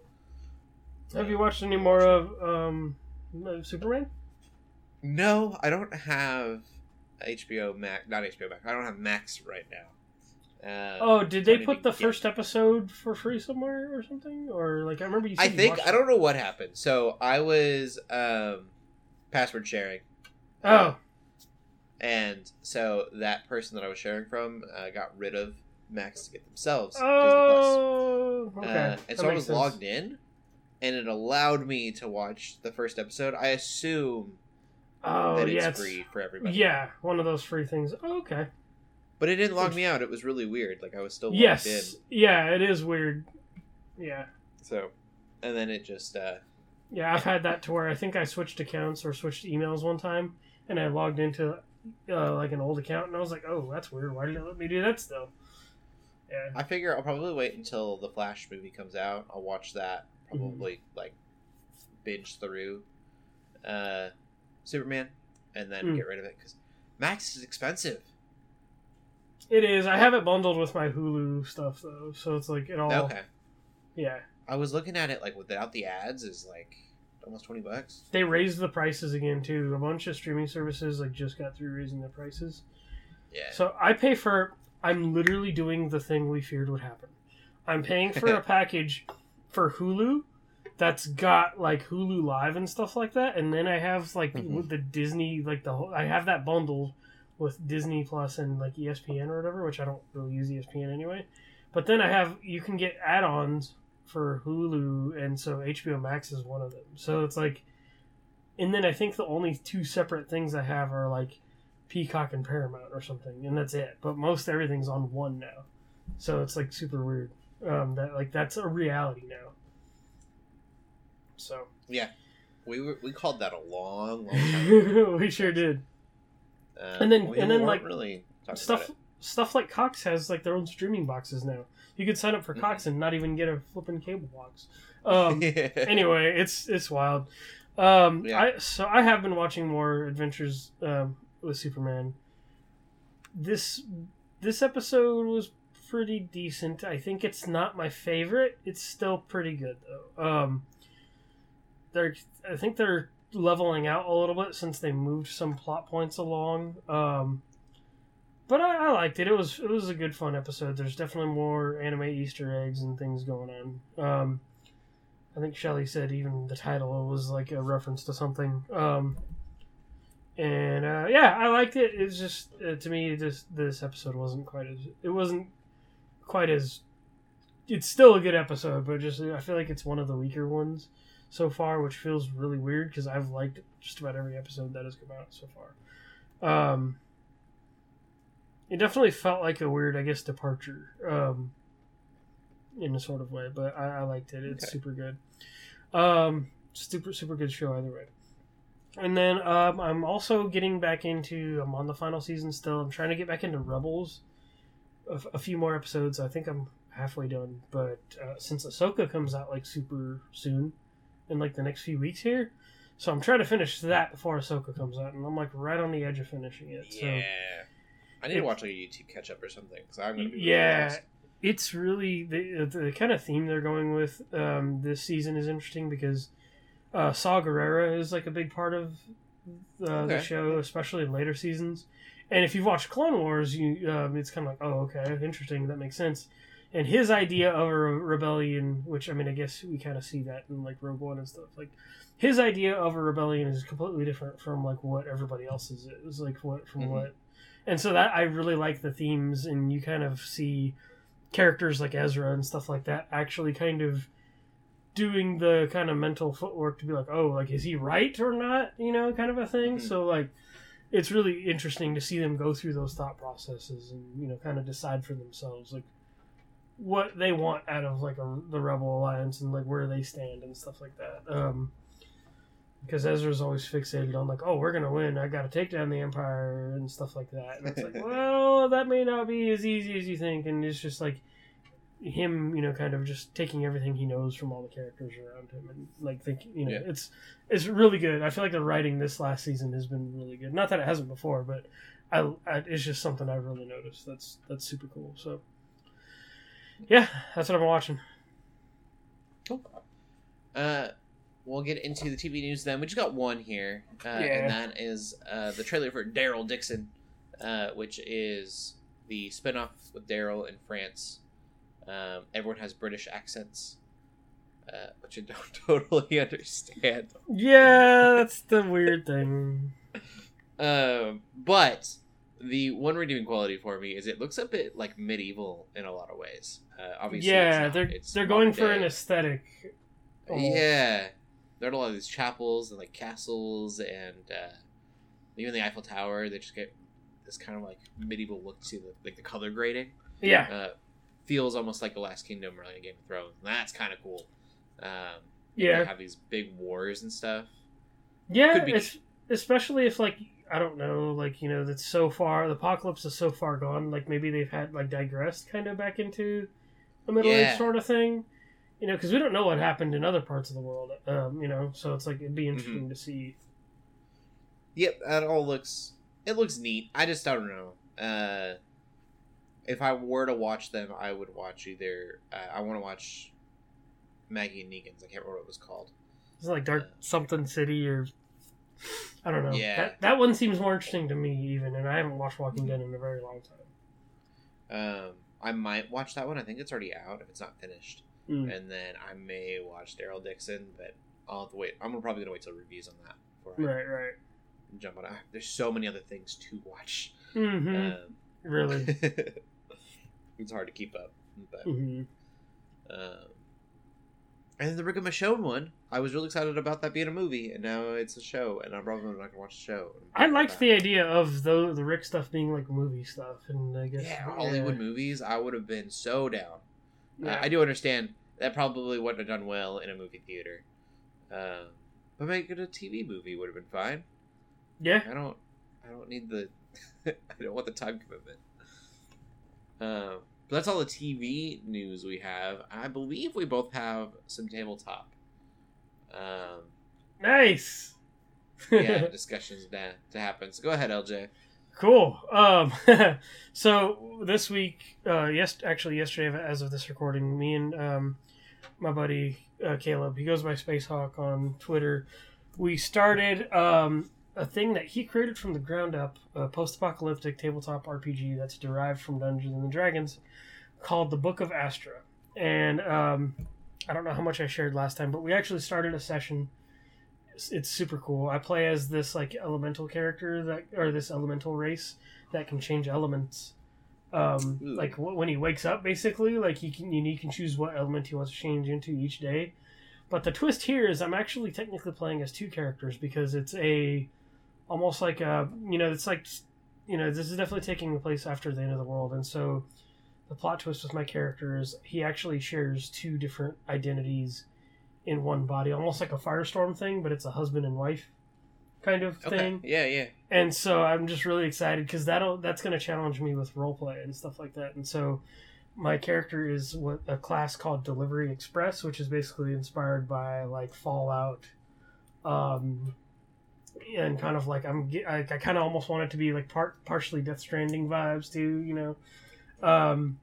Have you watched any more of um, Superman? No, I don't have HBO Max. Not HBO Max. I don't have Max right now. Uh, Oh, did they put the yeah. first episode for free somewhere or something? Or like I remember you. I think I don't know what happened. So I was um, password sharing, Oh, and so that person that I was sharing from uh, got rid of Max to get themselves oh, okay. Uh, That and so I was sense. logged in, and it allowed me to watch the first episode. I assume Oh, that yeah, it's free for everybody. Yeah, one of those free things. Oh, okay. But it didn't log me out. It was really weird. Like I was still logged Yes. in. Yeah, it is weird. Yeah. So, and then it just uh, Yeah, I've had that to where I think I switched accounts or switched emails one time, and I logged into uh, like an old account, and I was like, "Oh, that's weird. Why did it let me do that still?" Yeah. I figure I'll probably wait until the Flash movie comes out. I'll watch that. Probably like binge through uh, Superman, and then Mm. get rid of it because Max is expensive. It is. I have it bundled with my Hulu stuff though, so it's like it all. Okay, Yeah, I was looking at it like without the ads is like almost twenty bucks. they raised the prices again too. A bunch of streaming services like just got through raising their prices. Yeah. So I pay for. I'm literally doing the thing we feared would happen. I'm paying for a package for Hulu that's got like Hulu Live and stuff like that, and then I have like Mhm. with the Disney like the whole, I have that bundle with Disney Plus and like ESPN or whatever, which I don't really use ESPN anyway. But then I have you can get add-ons for Hulu, and so HBO Max is one of them. So it's like, and then I think the only two separate things I have are like Peacock and Paramount or something, and that's it. But most everything's on one now, so it's like super weird. Um, that like that's a reality now. So Yeah. We were, we called that a long, long time. we sure did. Uh, And then- and then, like, really Stuff stuff like Cox has like their own streaming boxes now. You could sign up for. Cox and not even get a flipping cable box. Um, anyway, it's it's wild. Um, Yeah. I so I have been watching more Adventures um, with Superman. This this episode was pretty decent. I think it's not my favorite. It's still pretty good though. Um, they're I think they're leveling out a little bit since they moved some plot points along. Um, but I, I liked it. It was it was a good fun episode. There's definitely more anime Easter eggs and things going on. Um, I think Shelley said even the title was like a reference to something. Um, and uh, yeah, I liked it. It's just uh, to me, this this episode wasn't quite as it wasn't quite as. It's still a good episode, but just I feel like it's one of the weaker ones so far, which feels really weird because I've liked just about every episode that has come out so far. Um, it definitely felt like a weird, I guess, departure. Um, in a sort of way, but I, I liked it. It's Okay. super good. Um, super super good show either way. And then um, I'm also getting back into. I'm on the final season still. I'm trying to get back into Rebels. A, f- a few more episodes. I think I'm halfway done. But uh, since Ahsoka comes out like super soon, in like the next few weeks here, so I'm trying to finish that before Ahsoka comes out, and I'm like right on the edge of finishing it. So Yeah. I need to watch like a YouTube catch up or something because I'm gonna be yeah lost. it's really the, the kind of theme they're going with um, this season is interesting because uh, Saw Gerrera is like a big part of uh, the Okay. show, especially in later seasons. And if you've watched Clone Wars, you um, it's kind of like, oh, okay, interesting, that makes sense. And his idea of a rebellion, which I mean, I guess we kind of see that in like Rogue One and stuff. Like his idea of a rebellion is completely different from like what everybody else's is. Like what from Mhm. what, and so that I really like the themes, and you kind of see characters like Ezra and stuff like that actually kind of doing the kind of mental footwork to be like, oh, like is he right or not? You know, kind of a thing. Mhm. So like, it's really interesting to see them go through those thought processes and you know, kind of decide for themselves like what they want out of like a, the Rebel Alliance and like where they stand and stuff like that. Um, because Ezra's always fixated on like, oh, we're gonna win. I got to take down the Empire and stuff like that. And it's like, well, that may not be as easy as you think. And it's just like him, you know, kind of just taking everything he knows from all the characters around him and like thinking, you know, Yeah. it's it's really good. I feel like the writing this last season has been really good. Not that it hasn't before, but I, I it's just something I've really noticed. That's that's super cool. So yeah, that's what I've been watching. Uh, we'll get into the TV news then. We just got one here, uh, Yeah. and that is uh, the trailer for Daryl Dixon, uh, which is the spinoff with Daryl in France. Um, everyone has British accents, uh, which I don't totally understand. Yeah, that's the weird thing. Um, but the one redeeming quality for me is it looks a bit like medieval in a lot of ways. Uh, obviously, yeah, not. they're they're going for an aesthetic. almost. Yeah, there are a lot of these chapels and like castles and uh, even the Eiffel Tower. They just get this kind of like medieval look to the like the color grading. yeah, Uh, feels almost like the Last Kingdom or like Game of Thrones. And that's kind of cool. Um, yeah. they have these big wars and stuff. Yeah, be especially if like I don't know, like you know, that's so far the apocalypse is so far gone. Like maybe they've had like digressed kind of back into a middle Yeah. age sort of thing. You know, because we don't know what happened in other parts of the world. Um, you know, so it's like it'd be Mm-hmm. interesting to see. Yep, that all looks it looks neat. I just don't know. Uh, if I were to watch them, I would watch either. Uh, I want to watch Maggie and Negan's. I can't remember what it was called. It's like Dark something City or I don't know. Yeah. that that one seems more interesting to me even, and I haven't watched Walking Dead in a very long time. Um, I might watch that one. I think it's already out if it's not finished. Mm. And then I may watch Daryl Dixon, but I'll have to wait. I'm probably gonna wait till reviews on that before I Right, right. jump on it. There's so many other things to watch. hmm Um, really. it's hard to keep up. But hmm um, and then the Rick and Michonne one, I was really excited about that being a movie, and now it's a show, and I'm probably not gonna watch the show. I liked the idea of the the Rick stuff being like movie stuff, and I guess yeah Hollywood movies. I would have been so down. Uh, Yeah. I do understand that probably wouldn't have done well in a movie theater. Um, but make it a TV movie would have been fine. yeah. I don't. I don't need the. I don't want the time commitment. Um, but that's all the TV news we have. I believe we both have some tabletop. Um, Nice. yeah, discussions to, to happen. So go ahead, LJ. cool. Um, so this week, uh, yes, actually yesterday, as of this recording, me and um, my buddy uh, Caleb, he goes by Space Hawk on Twitter. We started um, a thing that he created from the ground up, a post-apocalyptic tabletop RPG that's derived from Dungeons and Dragons, called the Book of Astra. And um, I don't know how much I shared last time, but we actually started a session. It's, it's super cool. I play as this like elemental character that, or this elemental race that can change elements. Um, Ooh. like wh- when he wakes up, basically, like he can, he can choose what element he wants to change into each day. But the twist here is I'm actually technically playing as two characters because it's a almost like a you know it's like you know this is definitely taking place after the end of the world, and so the plot twist with my character is he actually shares two different identities in one body, almost like a firestorm thing, but it's a husband and wife kind of Okay. thing. Yeah, yeah. And so I'm just really excited because that'll that's going to challenge me with roleplay and stuff like that. And so my character is what a class called Delivery Express, which is basically inspired by like Fallout, um, and kind of like I'm I, I kind of almost want it to be like part partially Death Stranding vibes too, you know. Um,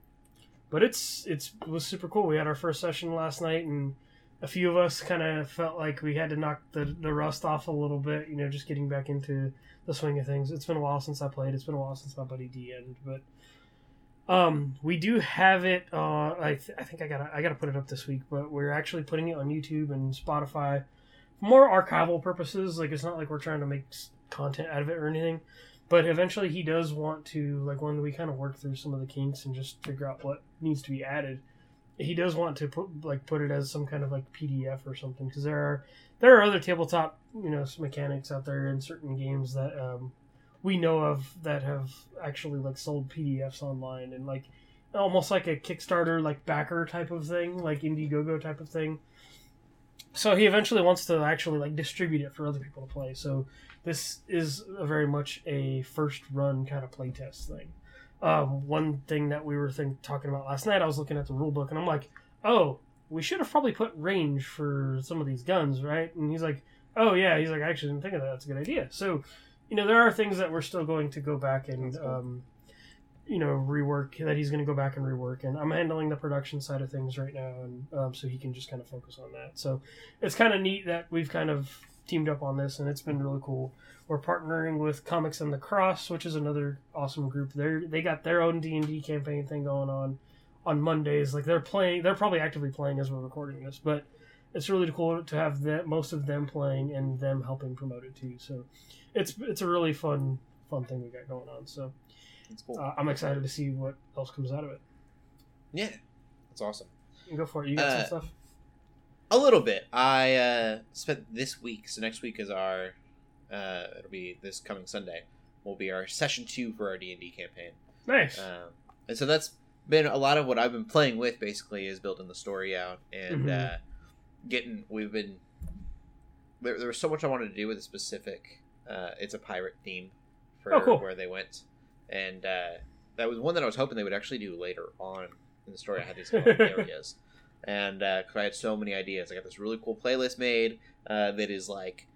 but it's it's it was super cool. We had our first session last night and a few of us kind of felt like we had to knock the, the rust off a little bit, you know, just getting back into the swing of things. It's been a while since I played. It's been a while since my buddy DM'd, but um, we do have it. Uh, I, th- I think I gotta I gotta put it up this week, but we're actually putting it on YouTube and Spotify more archival purposes. Like it's not like we're trying to make content out of it or anything. But eventually, he does want to like when we kind of work through some of the kinks and just figure out what needs to be added he does want to put like put it as some kind of like PDF or something because there are there are other tabletop you know mechanics out there in certain games that um, we know of that have actually like sold PDFs online and like almost like a Kickstarter like backer type of thing, like Indiegogo type of thing. So he eventually wants to actually like distribute it for other people to play. So this is a very much a first run kind of playtest thing. Um, one thing that we were think, talking about last night, I was looking at the rule book and I'm like, oh, we should have probably put range for some of these guns, right? And he's like, oh yeah, he's like, I actually didn't think of that. That's a good idea. So, you know, there are things that we're still going to go back and, cool. um, you know, rework that he's going to go back and rework. And I'm handling the production side of things right now, and um, so he can just kind of focus on that. So it's kind of neat that we've kind of teamed up on this, and it's been really cool. We're partnering with Comics and the Cross, which is another awesome group. They they got their own D and D campaign thing going on on Mondays. Like they're playing, they're probably actively playing as we're recording this, but it's really cool to have that most of them playing and them helping promote it too. So it's it's a really fun fun thing we got going on. So cool. uh, I'm excited to see what else comes out of it. yeah, that's awesome. Go for it. You got Uh, some stuff. A little bit. I uh, spent this week. So next week is our. Uh, it'll be this coming Sunday. Will be our session two for our D and D campaign. Nice. Um, and so that's been a lot of what I've been playing with. Basically, is building the story out and Mhm. uh, getting. We've been. There, there was so much I wanted to do with a specific. Uh, it's a pirate theme for Oh, cool. where they went, and uh, that was one that I was hoping they would actually do later on in the story. I had these kind of areas, and because I had so many ideas, I got this really cool playlist made uh, that is like,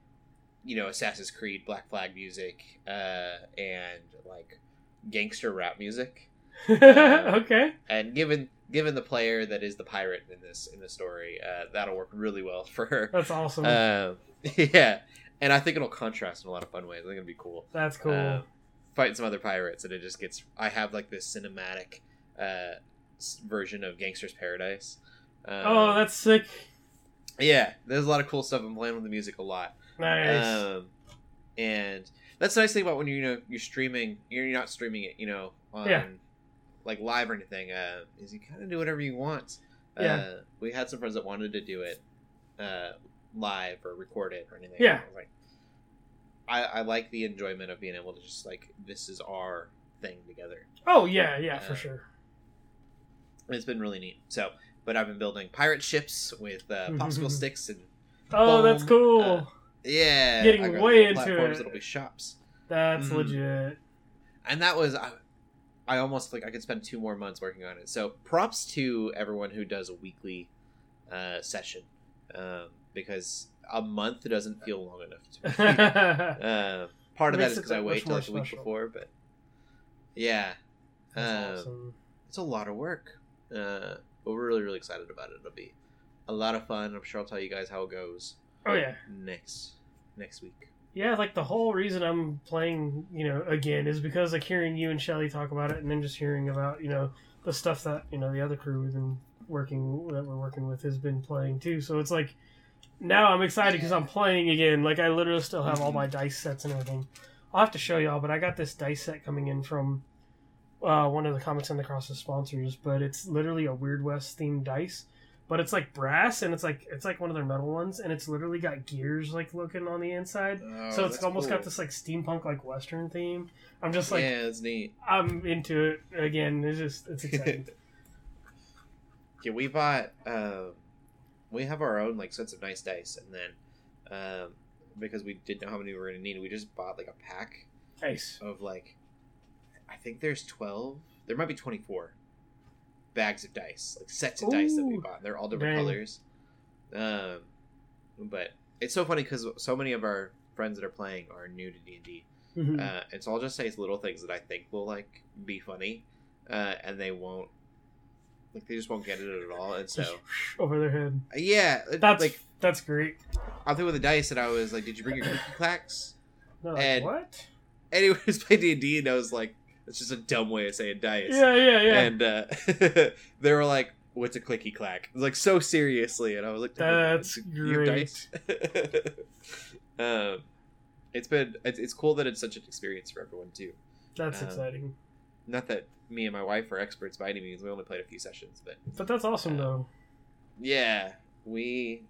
you know, Assassin's Creed Black Flag music uh, and like gangster rap music. okay. And given given the player that is the pirate in this in the story, uh, that'll work really well for her. That's awesome. Uh, yeah, and I think it'll contrast in a lot of fun ways. I think it'll be cool. That's cool. Uh, fighting some other pirates, and it just gets. I have like this cinematic uh, version of Gangster's Paradise. Um, oh, that's sick. yeah. There's a lot of cool stuff. I'm playing with the music a lot. Nice. Um, and that's the nice thing about when you you know you're streaming, you're not streaming it, you know, on Yeah. like live or anything. Uh, is you kind of do whatever you want. Yeah. Uh, we had some friends that wanted to do it uh, live or record it or anything. Yeah. Like, I, I like the enjoyment of being able to just like this is our thing together. oh yeah, yeah, for uh, sure. It's been really neat. So, but I've been building pirate ships with uh, popsicle sticks and Oh, that's cool. uh, yeah, Getting way into it. That'll be shops. that's mhm. legit. and that was I, I almost like I could spend two more months working on it. So props to everyone who does a weekly uh, session um, because a month doesn't feel long enough to me. uh, part of that Makes is it because I that wait till like the more week before, but yeah, um, awesome. it's a lot of work. Uh, but we're really really excited about it. It'll be a lot of fun. I'm sure I'll tell you guys how it goes Oh yeah. next next week. Yeah, like the whole reason I'm playing, you know, again is because like hearing you and Shelly talk about it, and then just hearing about, you know, the stuff that you know the other crew we've been working that we're working with has been playing too. So it's like now I'm excited because I'm playing again. Like I literally still have all my dice sets and everything. I'll have to show y'all, but I got this dice set coming in from uh, one of the Comics and the Crosses sponsors, but it's literally a Weird West themed dice. But it's like brass, and it's like it's like one of their metal ones, and it's literally got gears like looking on the inside so it's almost got this like steampunk like western theme. I'm just like yeah, it's neat. I'm into it again. It's just it's exciting. yeah, we bought. Um, we have our own like sets of nice dice, and then um, because we didn't know how many we were gonna need, we just bought like a pack nice. of like. I think there's twelve. There might be twenty four bags of dice, like sets of dice that we Ooh. bought. They're all different Dang. colors. Um, but it's so funny because so many of our friends that are playing are new to D and D. Mhm. Uh, and so I'll just say little things that I think will like be funny, uh, and they won't. Like they just won't get it at all, and so over their head. yeah, it- That's like that's great. I'm through with the dice, and I was like, "Did you bring your cookie clacks?" Like, And- what? He was D and D, I was like, "It's just a dumb way of saying dice." Yeah, yeah, yeah. And uh, they were like, "What's a clicky clack?" Like so seriously, and I was like, That's "You have great. dice?" um, it's been it's, it's cool that it's such an experience for everyone too. That's um, exciting. Not that me and my wife are experts by any means. We only played a few sessions, but But that's awesome though. yeah, we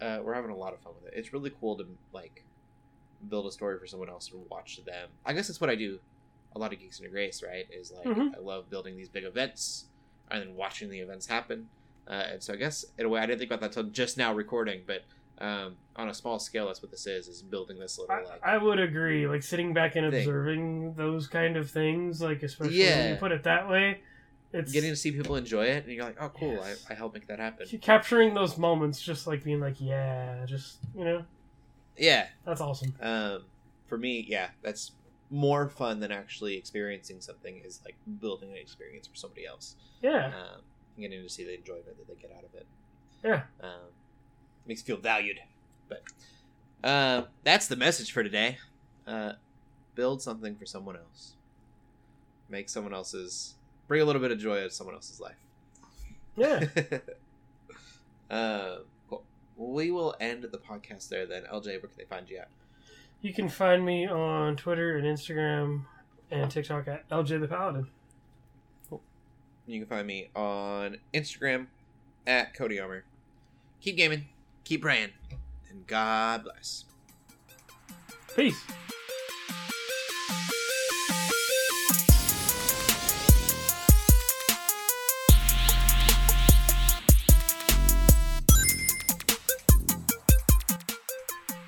uh, we're having a lot of fun with it. It's really cool to like build a story for someone else and watch them. I guess that's what I do. A lot of Geeks Under Grace, right? Is like Mhm. I love building these big events and then watching the events happen. Uh, and so I guess in a way I didn't think about that till just now recording, but um, on a small scale, that's what this is: is building this little I, like I would agree. Like sitting back and thing. observing those kind of things, like especially when you put it that way, it's getting to see people enjoy it, and you're like, oh, cool, Yes. I, I helped make that happen. capturing those moments, just like being like, yeah, just you know, Yeah, that's awesome. um, for me, yeah, that's more fun than actually experiencing something. Is like building an experience for somebody else. Yeah, um, getting to see the enjoyment that they get out of it. yeah. Um, makes you feel valued. But uh, that's the message for today. Uh, build something for someone else. Make someone else's bring a little bit of joy to someone else's life. Yeah. uh, cool. We will end the podcast there then. LJ, where can they find you at? You can find me on Twitter and Instagram and TikTok at LJ the Paladin. Cool. You can find me on Instagram at Cody Armour. Keep gaming, keep praying, and God bless. Peace.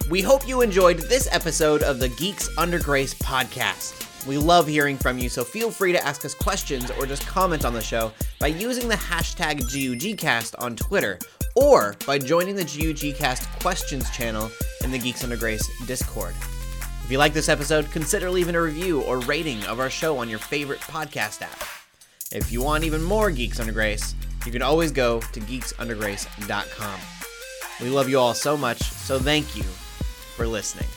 We hope you enjoyed this episode of the Geeks Under Grace podcast. We love hearing from you, so feel free to ask us questions or just comment on the show by using the hashtag GUGcast on Twitter or by joining the GUGcast questions channel in the Geeks Under Grace Discord. If you like this episode, consider leaving a review or rating of our show on your favorite podcast app. If you want even more Geeks Under Grace, you can always go to geeksundergrace.com. We love you all so much, so thank you for listening.